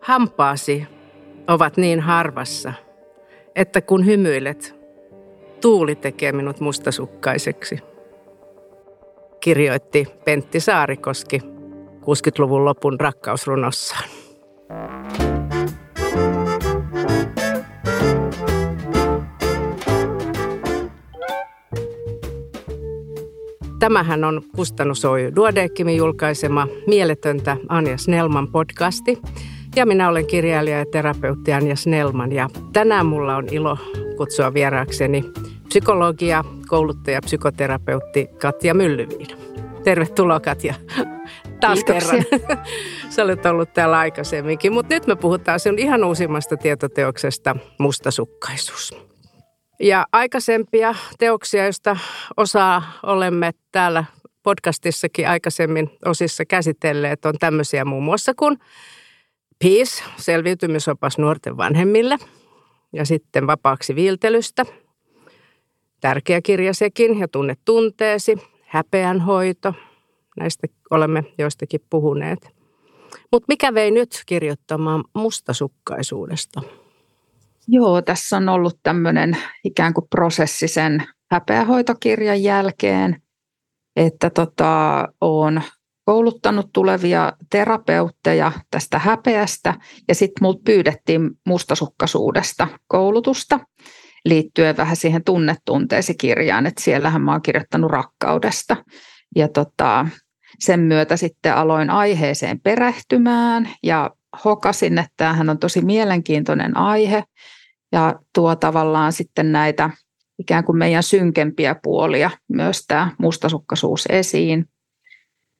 Hampaasi ovat niin harvassa, että kun hymyilet, tuuli tekee minut mustasukkaiseksi. Kirjoitti Pentti Saarikoski 60-luvun lopun rakkausrunossaan. Tämähän on Kustannus Oy Duodeckimin julkaisema Mieletöntä Anja Snellman podcasti. Ja minä olen kirjailija ja terapeutti Anja Snellman ja tänään mulla on ilo kutsua vieraakseni psykologia, kouluttaja, psykoterapeutti Katja Myllyviin. Tervetuloa Katja. Taas Kiitoksia. kerran. Sä olet ollut täällä aikaisemminkin, mutta nyt me puhutaan sen ihan uusimmasta tietoteoksesta Mustasukkaisuus. Ja aikaisempia teoksia, joista osaa olemme täällä podcastissakin aikaisemmin osissa käsitelleet, on tämmöisiä muun muassa kuin Peace, selviytymisopas nuorten vanhemmille ja sitten vapaaksi viiltelystä. Tärkeä kirja sekin ja tunne tunteesi, häpeänhoito. Näistä olemme joistakin puhuneet. Mutta mikä vei nyt kirjoittamaan mustasukkaisuudesta? Joo, tässä on ollut tämmöinen ikään kuin prosessi sen häpeähoitokirjan jälkeen, että tota, olen kouluttanut tulevia terapeutteja tästä häpeästä ja sitten multa pyydettiin mustasukkaisuudesta koulutusta liittyen vähän siihen tunnetunteesi kirjaan, että siellähän mä oon kirjoittanut rakkaudesta. Ja tota, sen myötä sitten aloin aiheeseen perehtymään ja hokasin, että tämähän on tosi mielenkiintoinen aihe ja tuo tavallaan sitten näitä ikään kuin meidän synkempiä puolia myös tämä mustasukkaisuus esiin.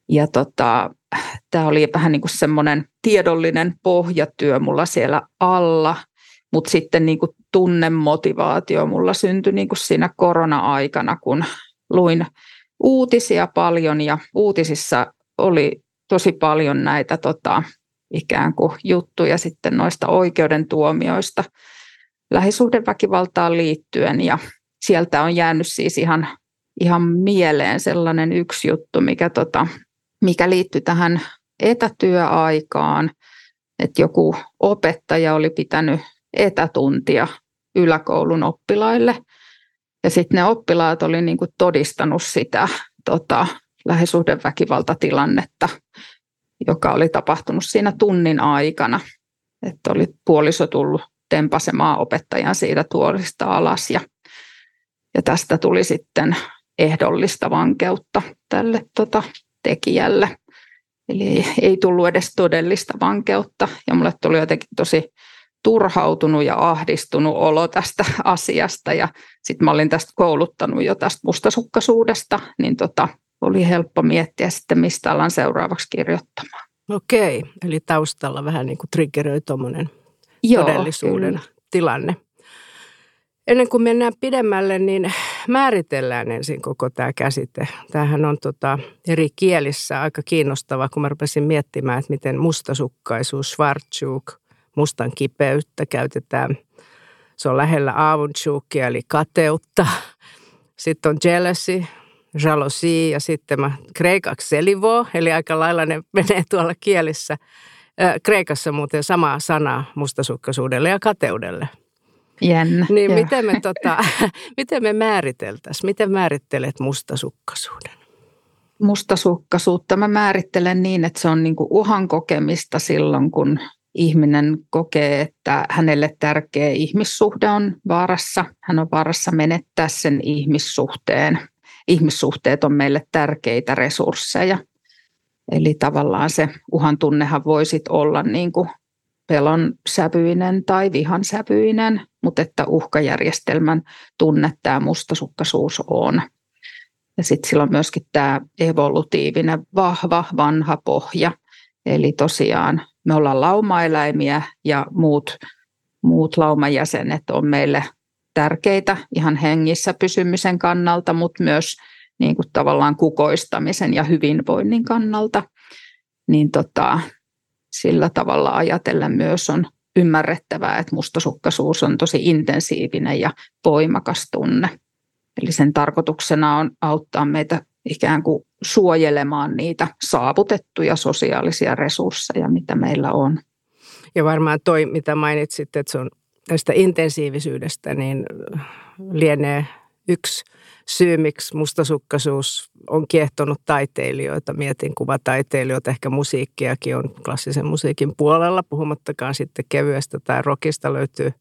Ja tota, tämä oli vähän niin kuin semmoinen tiedollinen pohjatyö mulla siellä alla, mutta sitten niin kuin tunnemotivaatio mulla syntyi niin kuin siinä korona-aikana, kun luin uutisia paljon ja uutisissa oli tosi paljon näitä tota, ikään kuin juttuja sitten noista oikeuden tuomioista lähisuhdeväkivaltaan liittyen ja sieltä on jäänyt siis ihan, ihan mieleen sellainen yksi juttu, mikä, tota, mikä liittyi tähän etätyöaikaan, että joku opettaja oli pitänyt etätuntia yläkoulun oppilaille ja sitten ne oppilaat oli niinku todistanut sitä tota, lähisuhdeväkivaltatilannetta, joka oli tapahtunut siinä tunnin aikana. Että oli puoliso tullut tempasemaan opettajan siitä tuolista alas ja, ja tästä tuli sitten ehdollista vankeutta tälle tota, tekijälle. Eli ei, ei tullut edes todellista vankeutta ja mulle tuli jotenkin tosi turhautunut ja ahdistunut olo tästä asiasta ja sitten mä olin tästä kouluttanut jo tästä mustasukkaisuudesta, niin tota, oli helppo miettiä sitten, mistä alan seuraavaksi kirjoittamaan. Okei, eli taustalla vähän niin kuin triggeröi tuommoinen todellisuuden kyllä. tilanne. Ennen kuin mennään pidemmälle, niin määritellään ensin koko tämä käsite. Tämähän on tota eri kielissä aika kiinnostava, kun mä rupesin miettimään, että miten mustasukkaisuus, svartsjuk, mustan kipeyttä käytetään. Se on lähellä aavuntsjukia, eli kateutta. Sitten on jealousy, jalousie ja sitten mä kreikaksi selivo, eli aika lailla ne menee tuolla kielissä – Kreikassa muuten sama sana mustasukkaisuudelle ja kateudelle. Jännä. Niin miten me, tota, miten me määriteltäisiin? Miten määrittelet mustasukkaisuuden? Mustasukkaisuutta mä määrittelen niin, että se on niinku uhan kokemista silloin, kun ihminen kokee, että hänelle tärkeä ihmissuhde on vaarassa. Hän on vaarassa menettää sen ihmissuhteen. Ihmissuhteet on meille tärkeitä resursseja. Eli tavallaan se uhan tunnehan voisi olla niin kuin pelon sävyinen tai vihan sävyinen, mutta että uhkajärjestelmän tunne tämä mustasukkaisuus on. Ja sitten sillä on myöskin tämä evolutiivinen, vahva, vanha pohja. Eli tosiaan me ollaan laumaeläimiä ja muut, muut laumajäsenet on meille tärkeitä ihan hengissä pysymisen kannalta, mutta myös niin kuin tavallaan kukoistamisen ja hyvinvoinnin kannalta, niin tota, sillä tavalla ajatellen myös on ymmärrettävää, että mustasukkaisuus on tosi intensiivinen ja voimakas tunne. Eli sen tarkoituksena on auttaa meitä ikään kuin suojelemaan niitä saavutettuja sosiaalisia resursseja, mitä meillä on. Ja varmaan toi, mitä mainitsit, että se on tästä intensiivisyydestä, niin lienee yksi syy, miksi mustasukkaisuus on kiehtonut taiteilijoita. Mietin kuvataiteilijoita, ehkä musiikkiakin on klassisen musiikin puolella, puhumattakaan sitten kevyestä tai rockista löytyy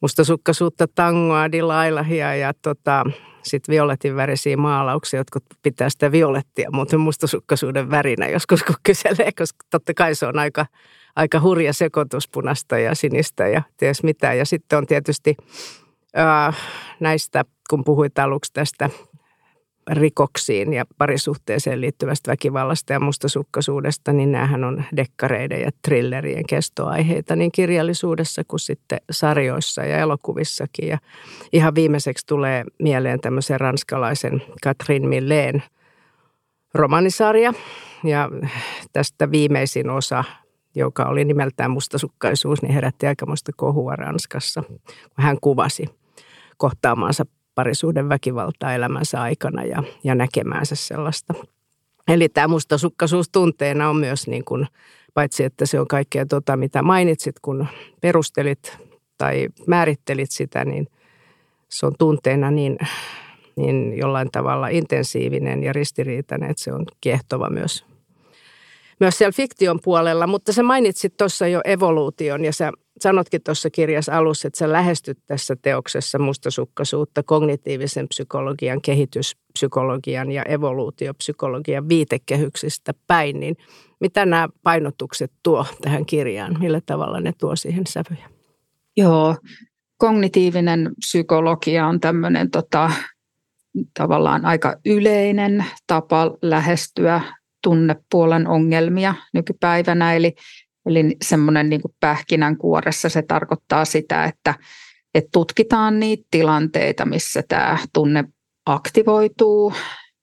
mustasukkaisuutta, tangoa, dilailahia ja tota, sitten violetin värisiä maalauksia, jotka pitää sitä violettia muuten mustasukkaisuuden värinä joskus kun kyselee, koska totta kai se on aika, aika hurja sekoitus punasta ja sinistä ja ties mitä. Ja sitten on tietysti näistä, kun puhuit aluksi tästä rikoksiin ja parisuhteeseen liittyvästä väkivallasta ja mustasukkaisuudesta, niin näähän on dekkareiden ja thrillerien kestoaiheita niin kirjallisuudessa kuin sitten sarjoissa ja elokuvissakin. Ja ihan viimeiseksi tulee mieleen tämmöisen ranskalaisen Catherine Milleen romanisarja ja tästä viimeisin osa joka oli nimeltään mustasukkaisuus, niin herätti aikamoista kohua Ranskassa, kun hän kuvasi kohtaamaansa parisuuden väkivaltaa elämänsä aikana ja, ja näkemäänsä sellaista. Eli tämä mustasukkaisuus tunteena on myös niin kuin, paitsi että se on kaikkea tuota, mitä mainitsit, kun perustelit tai määrittelit sitä, niin se on tunteena niin, niin jollain tavalla intensiivinen ja ristiriitainen, että se on kiehtova myös myös siellä fiktion puolella, mutta sä mainitsit tuossa jo evoluution ja sä sanotkin tuossa kirjassa alussa, että sä lähestyt tässä teoksessa mustasukkaisuutta kognitiivisen psykologian, kehityspsykologian ja evoluutiopsykologian viitekehyksistä päin, niin mitä nämä painotukset tuo tähän kirjaan? Millä tavalla ne tuo siihen sävyjä? Joo, kognitiivinen psykologia on tämmöinen tota, tavallaan aika yleinen tapa lähestyä tunnepuolen ongelmia nykypäivänä. Eli, eli semmoinen niin pähkinänkuoressa se tarkoittaa sitä, että, että tutkitaan niitä tilanteita, missä tämä tunne aktivoituu,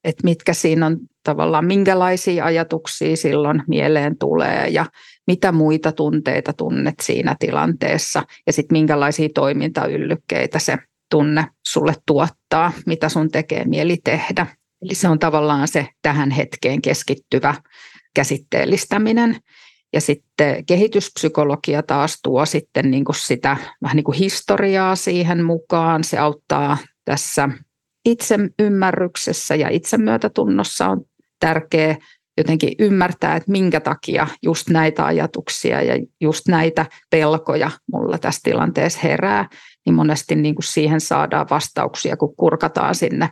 että mitkä siinä on tavallaan, minkälaisia ajatuksia silloin mieleen tulee ja mitä muita tunteita tunnet siinä tilanteessa ja sitten minkälaisia toimintayllykkeitä se tunne sulle tuottaa, mitä sun tekee mieli tehdä. Eli se on tavallaan se tähän hetkeen keskittyvä käsitteellistäminen. Ja sitten kehityspsykologia taas tuo sitten niin kuin sitä vähän niin kuin historiaa siihen mukaan. Se auttaa tässä itseymmärryksessä ja itsemyötätunnossa on tärkeää jotenkin ymmärtää, että minkä takia just näitä ajatuksia ja just näitä pelkoja mulla tässä tilanteessa herää, niin monesti niin kuin siihen saadaan vastauksia, kun kurkataan sinne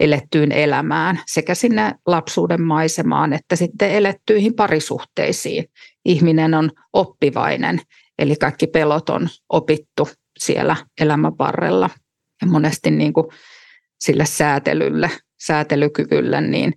elettyyn elämään sekä sinne lapsuuden maisemaan että sitten elettyihin parisuhteisiin. Ihminen on oppivainen, eli kaikki pelot on opittu siellä elämän varrella. Ja monesti niin kuin sille säätelylle, säätelykyvylle, niin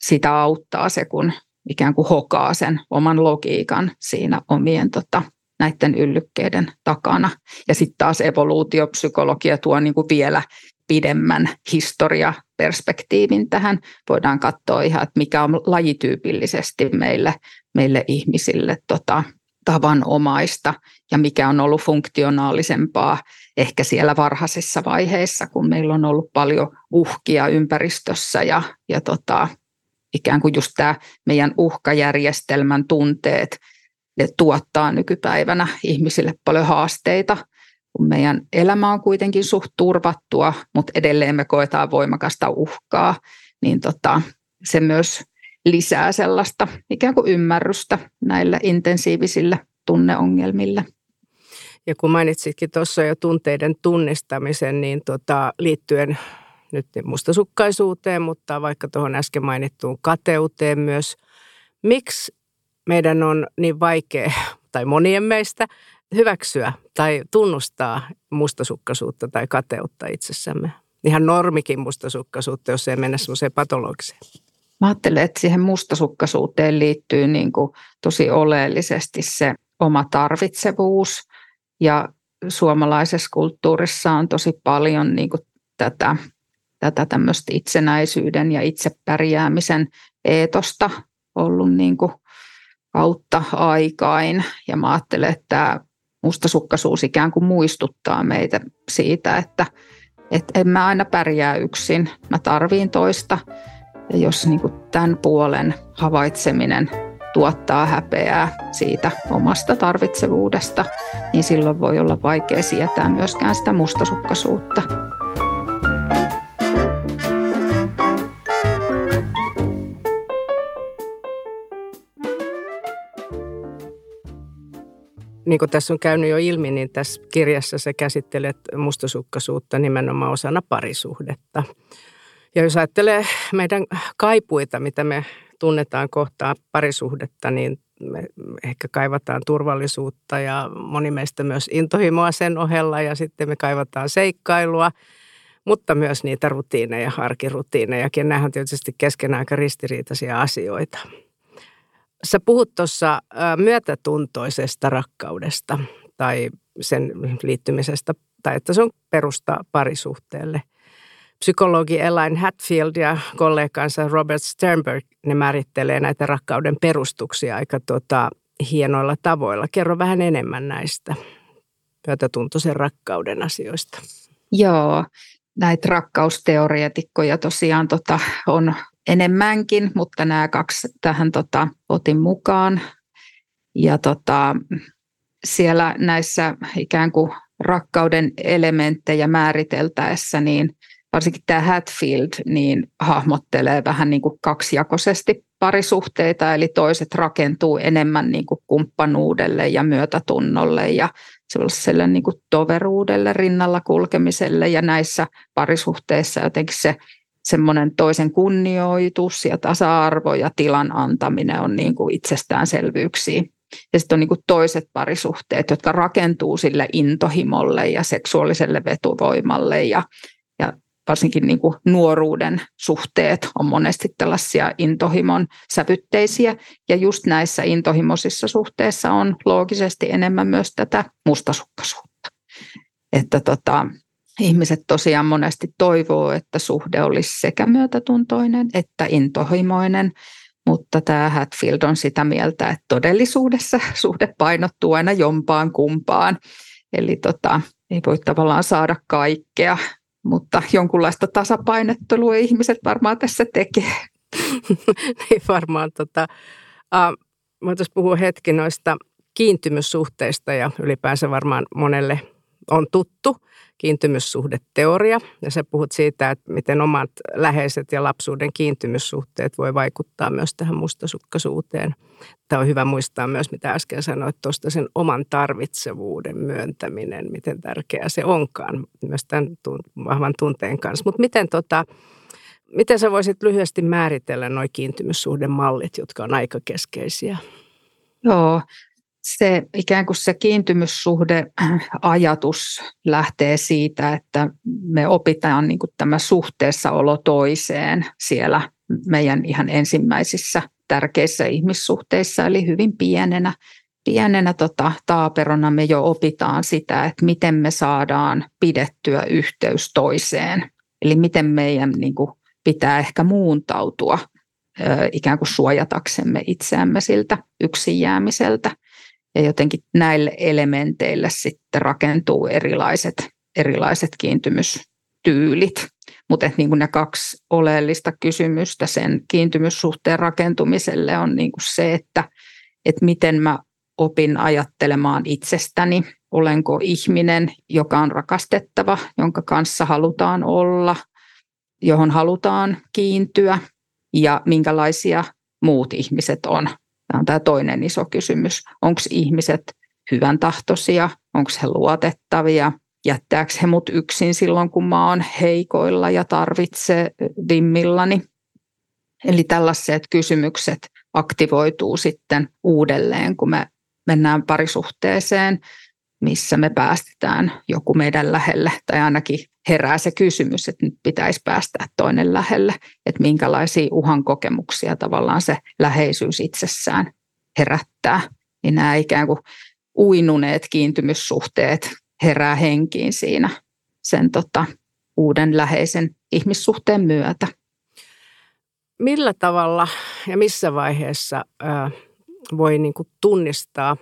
sitä auttaa se, kun ikään kuin hokaa sen oman logiikan siinä omien tota, näiden yllykkeiden takana. Ja sitten taas evoluutiopsykologia tuo niin kuin vielä pidemmän historiaperspektiivin tähän. Voidaan katsoa ihan, että mikä on lajityypillisesti meille, meille ihmisille tota, tavanomaista ja mikä on ollut funktionaalisempaa ehkä siellä varhaisissa vaiheissa, kun meillä on ollut paljon uhkia ympäristössä ja, ja tota, ikään kuin just tämä meidän uhkajärjestelmän tunteet ne tuottaa nykypäivänä ihmisille paljon haasteita kun meidän elämä on kuitenkin suht turvattua, mutta edelleen me koetaan voimakasta uhkaa, niin tota, se myös lisää sellaista ikään kuin ymmärrystä näille intensiivisille tunneongelmille. Ja kun mainitsitkin tuossa jo tunteiden tunnistamisen, niin tota, liittyen nyt mustasukkaisuuteen, mutta vaikka tuohon äsken mainittuun kateuteen myös, miksi meidän on niin vaikea, tai monien meistä, hyväksyä tai tunnustaa mustasukkaisuutta tai kateutta itsessämme. Ihan normikin mustasukkaisuutta, jos ei mennä semmoiseen patologiseen. Mä ajattelen, että siihen mustasukkaisuuteen liittyy niin kuin tosi oleellisesti se oma tarvitsevuus. Ja suomalaisessa kulttuurissa on tosi paljon niin kuin tätä, tätä tämmöistä itsenäisyyden ja itsepärjäämisen eetosta ollut niin kuin kautta aikain. Ja mä ajattelen, että mustasukkaisuus ikään kuin muistuttaa meitä siitä, että, että en mä aina pärjää yksin, mä tarviin toista. Ja jos niin kuin tämän puolen havaitseminen tuottaa häpeää siitä omasta tarvitsevuudesta, niin silloin voi olla vaikea sietää myöskään sitä mustasukkaisuutta. Niin kuin tässä on käynyt jo ilmi, niin tässä kirjassa sä käsittelet mustasukkaisuutta nimenomaan osana parisuhdetta. Ja jos ajattelee meidän kaipuita, mitä me tunnetaan kohtaa parisuhdetta, niin me ehkä kaivataan turvallisuutta ja moni meistä myös intohimoa sen ohella ja sitten me kaivataan seikkailua, mutta myös niitä rutiineja, arkirutiinejakin. Nämä on tietysti keskenään aika ristiriitaisia asioita. Sä puhut tuossa myötätuntoisesta rakkaudesta tai sen liittymisestä, tai että se on perusta parisuhteelle. Psykologi Elaine Hatfield ja kollegansa Robert Sternberg, ne määrittelee näitä rakkauden perustuksia aika tota, hienoilla tavoilla. Kerro vähän enemmän näistä myötätuntoisen rakkauden asioista. Joo, näitä rakkausteoreetikkoja tosiaan tota, on enemmänkin, mutta nämä kaksi tähän tota, otin mukaan. Ja tota, siellä näissä ikään kuin rakkauden elementtejä määriteltäessä, niin varsinkin tämä Hatfield niin hahmottelee vähän niin kuin kaksijakoisesti parisuhteita, eli toiset rakentuu enemmän niin kuin kumppanuudelle ja myötätunnolle ja sellaiselle niin kuin toveruudelle, rinnalla kulkemiselle ja näissä parisuhteissa jotenkin se semmoinen toisen kunnioitus ja tasa-arvo ja tilan antaminen on niin kuin itsestäänselvyyksiä. Ja sitten on niin toiset parisuhteet, jotka rakentuu sille intohimolle ja seksuaaliselle vetuvoimalle ja, ja varsinkin niin kuin nuoruuden suhteet on monesti tällaisia intohimon sävytteisiä. Ja just näissä intohimoisissa suhteissa on loogisesti enemmän myös tätä mustasukkaisuutta. Että tota, ihmiset tosiaan monesti toivoo, että suhde olisi sekä myötätuntoinen että intohimoinen, mutta tämä Hatfield on sitä mieltä, että todellisuudessa suhde painottuu aina jompaan kumpaan. Eli tota, ei voi tavallaan saada kaikkea, mutta jonkunlaista tasapainottelua ihmiset varmaan tässä tekee. niin varmaan. Tota, uh, voitaisiin puhua hetki noista kiintymyssuhteista ja ylipäänsä varmaan monelle on tuttu kiintymyssuhdeteoria. Ja sä puhut siitä, että miten omat läheiset ja lapsuuden kiintymyssuhteet voi vaikuttaa myös tähän mustasukkaisuuteen. Tämä on hyvä muistaa myös, mitä äsken sanoit tuosta sen oman tarvitsevuuden myöntäminen, miten tärkeää se onkaan myös tämän vahvan tunteen kanssa. Mutta miten tota, Miten sä voisit lyhyesti määritellä nuo kiintymyssuhdemallit, jotka on aika keskeisiä? Joo, se ikään kuin se kiintymyssuhdeajatus lähtee siitä, että me opitaan niin kuin tämä suhteessa olo toiseen siellä meidän ihan ensimmäisissä tärkeissä ihmissuhteissa, eli hyvin pienenä. Pienenä tota, taaperona me jo opitaan sitä, että miten me saadaan pidettyä yhteys toiseen. Eli miten meidän niin kuin, pitää ehkä muuntautua ikään kuin suojataksemme itseämme siltä yksin jäämiseltä. Ja jotenkin näille elementeille sitten rakentuu erilaiset, erilaiset kiintymystyylit. Mutta niin ne kaksi oleellista kysymystä sen kiintymyssuhteen rakentumiselle on niin kuin se, että, että miten mä opin ajattelemaan itsestäni. Olenko ihminen, joka on rakastettava, jonka kanssa halutaan olla, johon halutaan kiintyä ja minkälaisia muut ihmiset on Tämä on tämä toinen iso kysymys. Onko ihmiset hyvän tahtoisia, onko he luotettavia, jättääkö he mut yksin silloin, kun mä oon heikoilla ja tarvitse dimmillani. Eli tällaiset kysymykset aktivoituu sitten uudelleen, kun me mennään parisuhteeseen, missä me päästetään joku meidän lähelle, tai ainakin herää se kysymys, että nyt pitäisi päästä toinen lähelle, että minkälaisia uhan kokemuksia tavallaan se läheisyys itsessään herättää. Niin nämä ikään kuin uinuneet kiintymyssuhteet herää henkiin siinä sen tota, uuden läheisen ihmissuhteen myötä. Millä tavalla ja missä vaiheessa ää, voi niin kuin tunnistaa,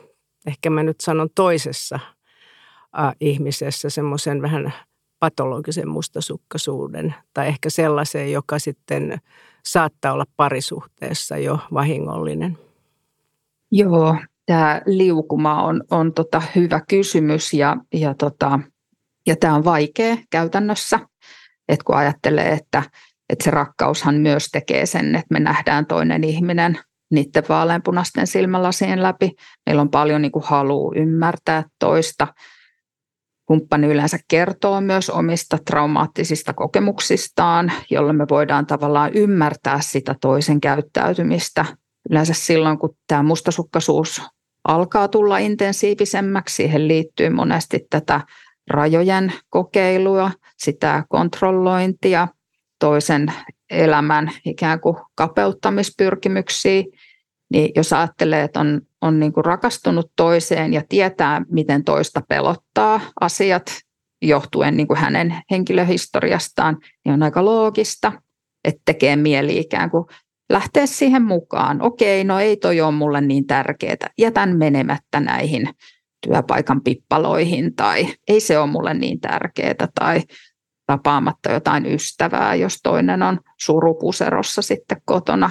ehkä mä nyt sanon toisessa ää, ihmisessä semmoisen vähän patologisen mustasukkaisuuden tai ehkä sellaiseen, joka sitten saattaa olla parisuhteessa jo vahingollinen? Joo, tämä liukuma on, on tota hyvä kysymys ja, ja, tota, ja tämä on vaikea käytännössä, että kun ajattelee, että, että se rakkaushan myös tekee sen, että me nähdään toinen ihminen niiden vaaleanpunaisten silmälasien läpi. Meillä on paljon niin halua ymmärtää toista. Kumppani yleensä kertoo myös omista traumaattisista kokemuksistaan, jolla me voidaan tavallaan ymmärtää sitä toisen käyttäytymistä. Yleensä silloin, kun tämä mustasukkaisuus alkaa tulla intensiivisemmäksi, siihen liittyy monesti tätä rajojen kokeilua, sitä kontrollointia, toisen elämän ikään kuin kapeuttamispyrkimyksiä, niin jos ajattelee, että on, on niin kuin rakastunut toiseen ja tietää, miten toista pelottaa asiat johtuen niin kuin hänen henkilöhistoriastaan, niin on aika loogista, että tekee mieli ikään kuin lähteä siihen mukaan. Okei, no ei toi ole mulle niin tärkeää. Jätän menemättä näihin työpaikan pippaloihin tai ei se ole mulle niin tärkeää tai tapaamatta jotain ystävää, jos toinen on surupuserossa sitten kotona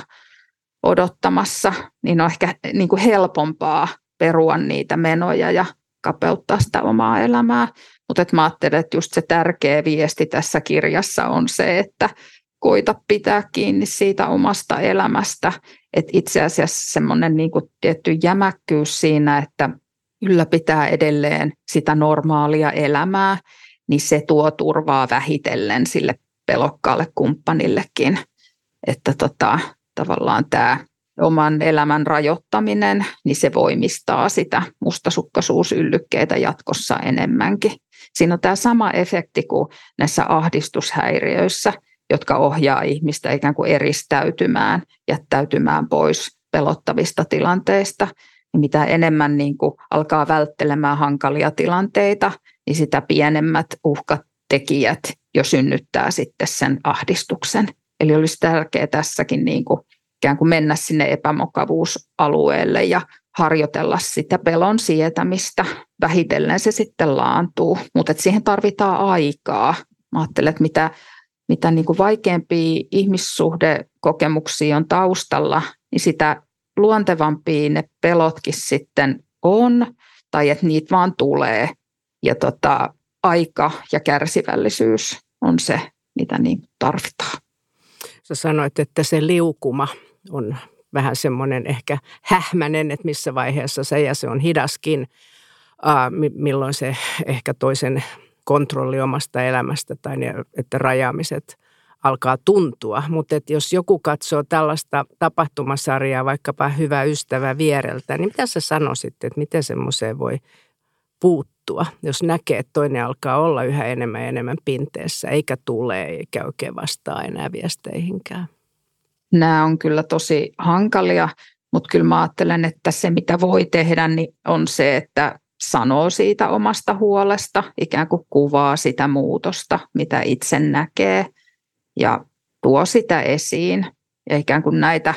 odottamassa, niin on ehkä niin kuin helpompaa perua niitä menoja ja kapeuttaa sitä omaa elämää. Mutta mä ajattelen, että just se tärkeä viesti tässä kirjassa on se, että koita pitää kiinni siitä omasta elämästä. Että itse asiassa semmoinen niin tietty jämäkkyys siinä, että ylläpitää edelleen sitä normaalia elämää, niin se tuo turvaa vähitellen sille pelokkaalle kumppanillekin. Että tota, tavallaan tämä oman elämän rajoittaminen, niin se voimistaa sitä mustasukkaisuusyllykkeitä jatkossa enemmänkin. Siinä on tämä sama efekti kuin näissä ahdistushäiriöissä, jotka ohjaa ihmistä ikään kuin eristäytymään, jättäytymään pois pelottavista tilanteista. Ja mitä enemmän niin kuin alkaa välttelemään hankalia tilanteita, niin sitä pienemmät uhkatekijät jo synnyttää sitten sen ahdistuksen. Eli olisi tärkeää tässäkin niin kuin ikään kuin mennä sinne epämukavuusalueelle ja harjoitella sitä pelon sietämistä. Vähitellen se sitten laantuu, mutta siihen tarvitaan aikaa. Mä ajattelen, että mitä, mitä niin kuin vaikeampia ihmissuhdekokemuksia on taustalla, niin sitä luontevampia ne pelotkin sitten on, tai että niitä vaan tulee. Ja tota, aika ja kärsivällisyys on se, mitä niin tarvitaan. Sä sanoit, että se liukuma on vähän semmoinen ehkä hähmänen, että missä vaiheessa se ja se on hidaskin, milloin se ehkä toisen kontrolli omasta elämästä tai ne, että rajaamiset alkaa tuntua. Mutta jos joku katsoo tällaista tapahtumasarjaa, vaikkapa hyvä ystävä viereltä, niin mitä sä sanoisit, että miten semmoiseen voi puuttua, jos näkee, että toinen alkaa olla yhä enemmän ja enemmän pinteessä, eikä tule eikä oikein vastaa enää viesteihinkään? Nämä on kyllä tosi hankalia, mutta kyllä mä ajattelen, että se mitä voi tehdä niin on se, että sanoo siitä omasta huolesta, ikään kuin kuvaa sitä muutosta, mitä itse näkee ja tuo sitä esiin ja ikään kuin näitä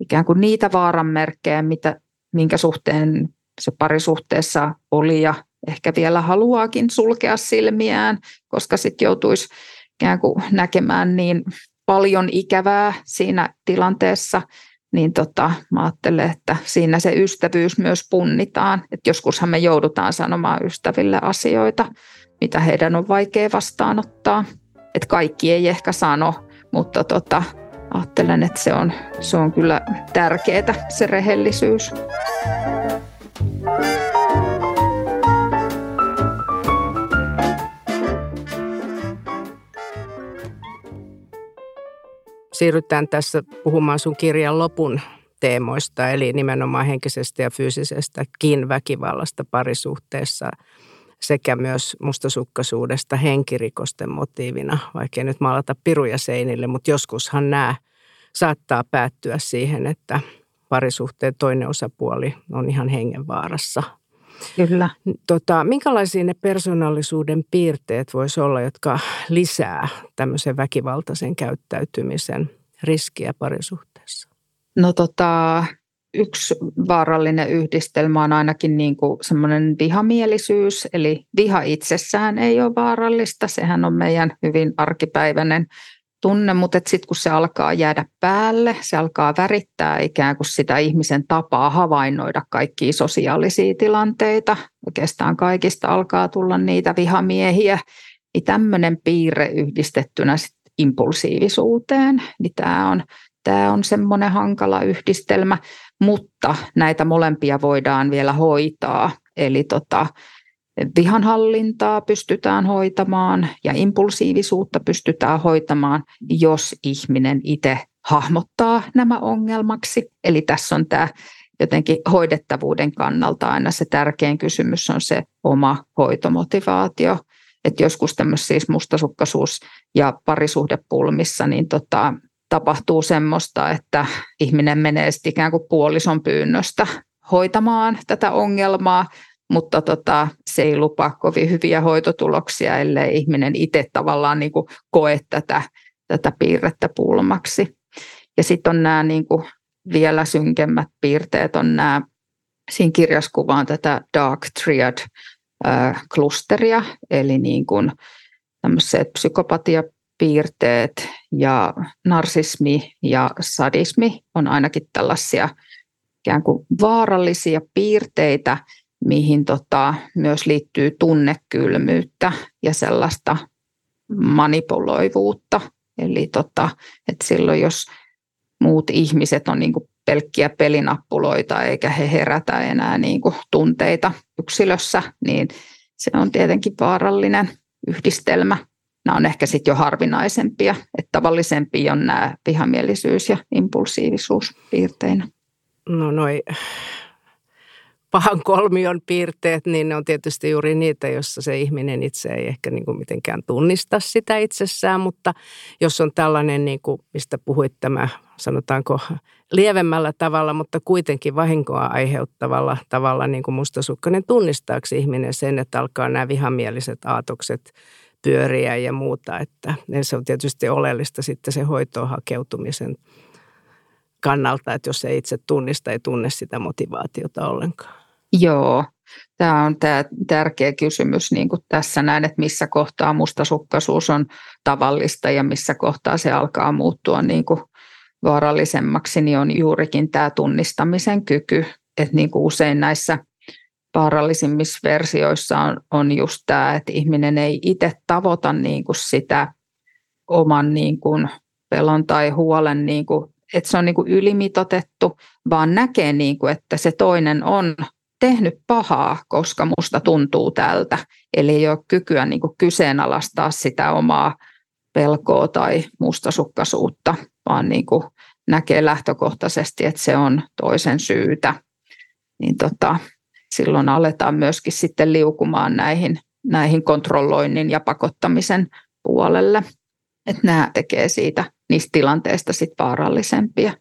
ikään kuin niitä vaaranmerkkejä, mitä, minkä suhteen se parisuhteessa oli ja ehkä vielä haluaakin sulkea silmiään, koska sitten joutuisi ikään kuin näkemään niin paljon ikävää siinä tilanteessa, niin tota, mä ajattelen, että siinä se ystävyys myös punnitaan. Että joskushan me joudutaan sanomaan ystäville asioita, mitä heidän on vaikea vastaanottaa. Että kaikki ei ehkä sano, mutta tota, ajattelen, että se on, se on kyllä tärkeää, se rehellisyys. Siirrytään tässä puhumaan sun kirjan lopun teemoista, eli nimenomaan henkisestä ja fyysisestäkin väkivallasta parisuhteessa sekä myös mustasukkaisuudesta henkirikosten motiivina, vaikkei nyt maalata piruja seinille, mutta joskushan nämä saattaa päättyä siihen, että parisuhteen toinen osapuoli on ihan hengenvaarassa. Kyllä. Tota, minkälaisia ne persoonallisuuden piirteet voisi olla, jotka lisää tämmöisen väkivaltaisen käyttäytymisen riskiä parisuhteessa? No tota, yksi vaarallinen yhdistelmä on ainakin niin kuin semmoinen vihamielisyys, eli viha itsessään ei ole vaarallista, sehän on meidän hyvin arkipäiväinen tunne, mutta sitten kun se alkaa jäädä päälle, se alkaa värittää ikään kuin sitä ihmisen tapaa havainnoida kaikkia sosiaalisia tilanteita. Oikeastaan kaikista alkaa tulla niitä vihamiehiä, niin tämmöinen piirre yhdistettynä sit impulsiivisuuteen, niin tämä on, tämä on semmoinen hankala yhdistelmä, mutta näitä molempia voidaan vielä hoitaa. Eli tota, vihanhallintaa pystytään hoitamaan ja impulsiivisuutta pystytään hoitamaan, jos ihminen itse hahmottaa nämä ongelmaksi. Eli tässä on tämä jotenkin hoidettavuuden kannalta aina se tärkein kysymys on se oma hoitomotivaatio. Että joskus tämmöisissä siis mustasukkaisuus- ja parisuhdepulmissa niin tota, tapahtuu semmoista, että ihminen menee sitten ikään kuin puolison pyynnöstä hoitamaan tätä ongelmaa, mutta tota, se ei lupaa kovin hyviä hoitotuloksia, ellei ihminen itse tavallaan niin kuin koe tätä, tätä piirrettä pulmaksi. Ja sitten on nämä niin kuin vielä synkemmät piirteet, on nämä, siinä kirjassa kuvaan tätä dark triad klusteria, eli niin kuin tämmöiset psykopatiapiirteet ja narsismi ja sadismi on ainakin tällaisia ikään kuin vaarallisia piirteitä, mihin tota, myös liittyy tunnekylmyyttä ja sellaista manipuloivuutta. Eli tota, että silloin jos muut ihmiset on niin kuin pelkkiä pelinappuloita eikä he herätä enää niin kuin tunteita yksilössä, niin se on tietenkin vaarallinen yhdistelmä. Nämä on ehkä sitten jo harvinaisempia, että tavallisempia on nämä vihamielisyys ja impulsiivisuus piirteinä. No noi pahan kolmion piirteet, niin ne on tietysti juuri niitä, jossa se ihminen itse ei ehkä niin kuin mitenkään tunnista sitä itsessään, mutta jos on tällainen, niin kuin, mistä puhuit tämä, sanotaanko lievemmällä tavalla, mutta kuitenkin vahinkoa aiheuttavalla tavalla, niin kuin mustasukkainen tunnistaaksi ihminen sen, että alkaa nämä vihamieliset aatokset pyöriä ja muuta, että se on tietysti oleellista sitten se hoitoon hakeutumisen kannalta, että jos ei itse tunnista, ei tunne sitä motivaatiota ollenkaan. Joo, tämä on tämä tärkeä kysymys niin kuin tässä näin, että missä kohtaa mustasukkaisuus on tavallista ja missä kohtaa se alkaa muuttua niin kuin vaarallisemmaksi, niin on juurikin tämä tunnistamisen kyky. Että niin kuin usein näissä vaarallisimmissa versioissa on, on just tämä, että ihminen ei itse tavoita niin kuin sitä oman niin kuin pelon tai huolen niin kuin että se on niin kuin ylimitotettu, vaan näkee, niin kuin, että se toinen on tehnyt pahaa, koska musta tuntuu tältä. Eli ei ole kykyä niin kuin kyseenalaistaa sitä omaa pelkoa tai mustasukkaisuutta, vaan niin kuin näkee lähtökohtaisesti, että se on toisen syytä. Niin tota, silloin aletaan myöskin sitten liukumaan näihin, näihin kontrolloinnin ja pakottamisen puolelle. Että nämä tekee siitä niistä tilanteista sit vaarallisempia.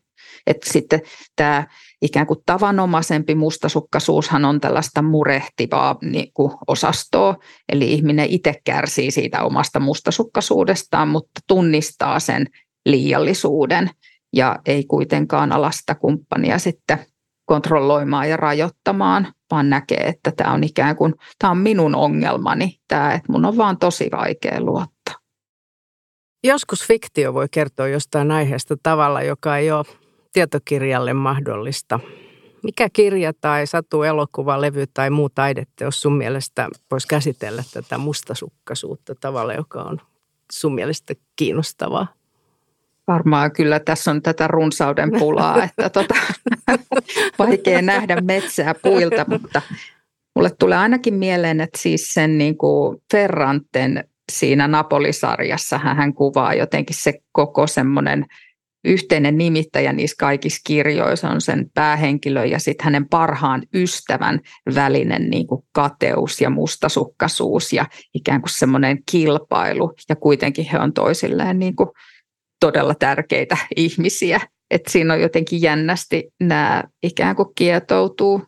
Että sitten tämä ikään kuin tavanomaisempi mustasukkaisuushan on tällaista murehtivaa niin kuin osastoa, eli ihminen itse kärsii siitä omasta mustasukkaisuudestaan, mutta tunnistaa sen liiallisuuden ja ei kuitenkaan ala sitä kumppania sitten kontrolloimaan ja rajoittamaan, vaan näkee, että tämä on ikään kuin, tämä on minun ongelmani, tämä, että mun on vaan tosi vaikea luottaa. Joskus fiktio voi kertoa jostain aiheesta tavalla, joka ei ole tietokirjalle mahdollista. Mikä kirja tai satu elokuva, levy tai muu taideteos sun mielestä voisi käsitellä tätä mustasukkaisuutta tavalla, joka on sun mielestä kiinnostavaa? Varmaan kyllä tässä on tätä runsauden pulaa, että tota, vaikea nähdä metsää puilta, mutta mulle tulee ainakin mieleen, että siis sen niin kuin Ferranten siinä Napolisarjassa hän kuvaa jotenkin se koko semmoinen yhteinen nimittäjä niissä kaikissa kirjoissa on sen päähenkilö ja sitten hänen parhaan ystävän välinen niin kuin kateus ja mustasukkaisuus ja ikään kuin semmoinen kilpailu ja kuitenkin he on toisilleen niin kuin todella tärkeitä ihmisiä. Et siinä on jotenkin jännästi nämä ikään kuin kietoutuu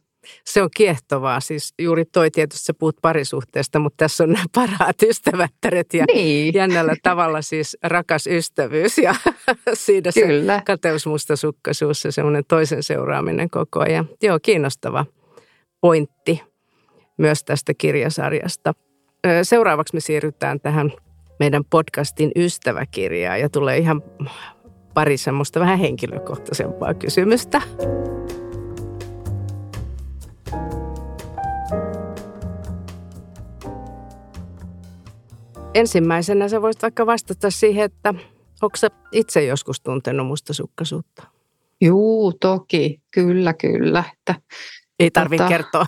Se on kiehtovaa. Siis juuri toi tietysti sä puhut parisuhteesta, mutta tässä on nämä parhaat ystävättäret ja niin. jännällä tavalla siis rakas ystävyys ja siinä se Kyllä. kateus mustasukkaisuus ja semmoinen toisen seuraaminen koko ajan. Joo, kiinnostava pointti myös tästä kirjasarjasta. Seuraavaksi me siirrytään tähän meidän podcastin ystäväkirjaan ja tulee ihan pari semmoista vähän henkilökohtaisempaa kysymystä. Ensimmäisenä sä voisit vaikka vastata siihen, että onko sä itse joskus tuntenut mustasukkaisuutta? Juu, toki. Kyllä, kyllä. Että, ei tarvitse tota... kertoa,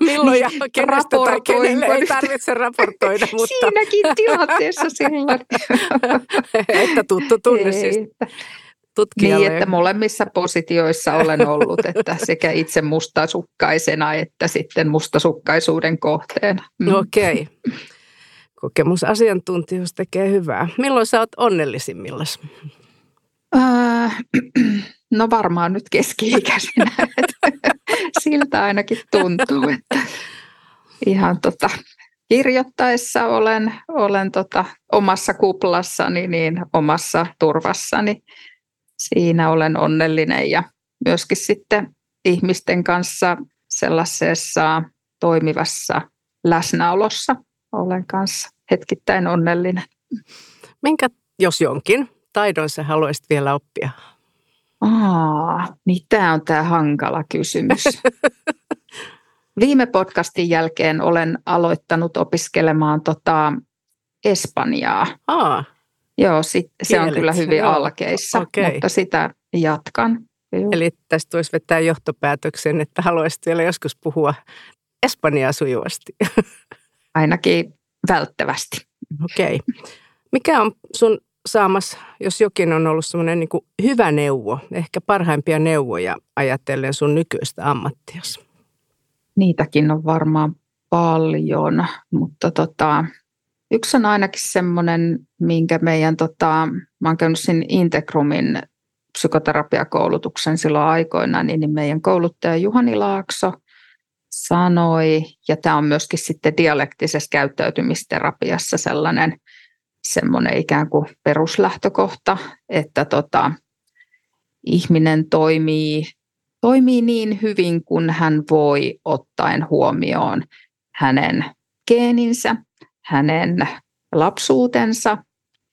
milloin ja kenestä tai kenelle ei tarvitse raportoida. Mutta... Siinäkin tilanteessa silloin. että tuttu tunne siis tutkijalle. Niin, että molemmissa positioissa olen ollut, että sekä itse mustasukkaisena että sitten mustasukkaisuuden kohteena. Mm. Okei. Okay. Kokemusasiantuntijuus tekee hyvää. Milloin sä oot onnellisimmillas? Äh, no varmaan nyt keski-ikäisenä. Siltä ainakin tuntuu, että ihan tota, kirjoittaessa olen, olen tota, omassa kuplassani, niin omassa turvassani. Siinä olen onnellinen ja myöskin sitten ihmisten kanssa sellaisessa toimivassa läsnäolossa olen kanssa hetkittäin onnellinen. Minkä, jos jonkin, taidon sä haluaisit vielä oppia? Aa, niin tämä on tämä hankala kysymys. Viime podcastin jälkeen olen aloittanut opiskelemaan tota Espanjaa. Aa, Joo, sit, se on kyllä hyvin Joo. alkeissa, okay. mutta sitä jatkan. Joo. Eli tästä voisi vetää johtopäätöksen, että haluaisit vielä joskus puhua Espanjaa sujuvasti. Ainakin välttävästi. Okei. Okay. Mikä on sun saamas, jos jokin on ollut semmoinen niin hyvä neuvo, ehkä parhaimpia neuvoja ajatellen sun nykyistä ammattias? Niitäkin on varmaan paljon, mutta tota, yksi on ainakin semmoinen, minkä meidän, tota, mä oon käynyt siinä Integrumin psykoterapiakoulutuksen silloin aikoina, niin meidän kouluttaja Juhani Laakso sanoi, ja tämä on myöskin sitten dialektisessa käyttäytymisterapiassa sellainen semmoinen ikään kuin peruslähtökohta, että tota, ihminen toimii, toimii niin hyvin kuin hän voi ottaen huomioon hänen geeninsä, hänen lapsuutensa,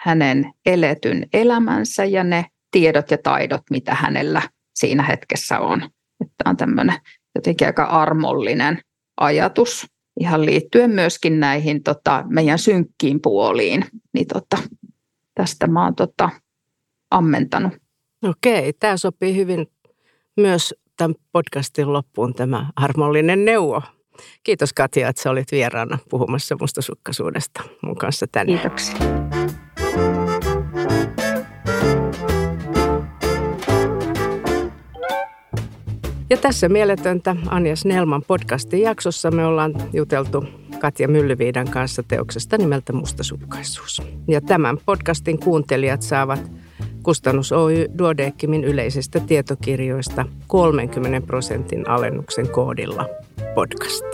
hänen eletyn elämänsä ja ne tiedot ja taidot, mitä hänellä siinä hetkessä on. Että on tämmöinen jotenkin aika armollinen ajatus ihan liittyen myöskin näihin tota, meidän synkkiin puoliin. Niin tota, tästä mä oon tota, ammentanut. Okei, tämä sopii hyvin myös tämän podcastin loppuun tämä armollinen neuvo. Kiitos Katja, että sä olit vieraana puhumassa mustasukkaisuudesta mun kanssa tänään. Kiitoksia. Ja tässä mieletöntä Anja Snellman podcastin jaksossa me ollaan juteltu Katja Myllyviidan kanssa teoksesta nimeltä Mustasukkaisuus. Ja tämän podcastin kuuntelijat saavat Kustannus Oy Duodeckimin yleisistä tietokirjoista 30 prosentin alennuksen koodilla podcast.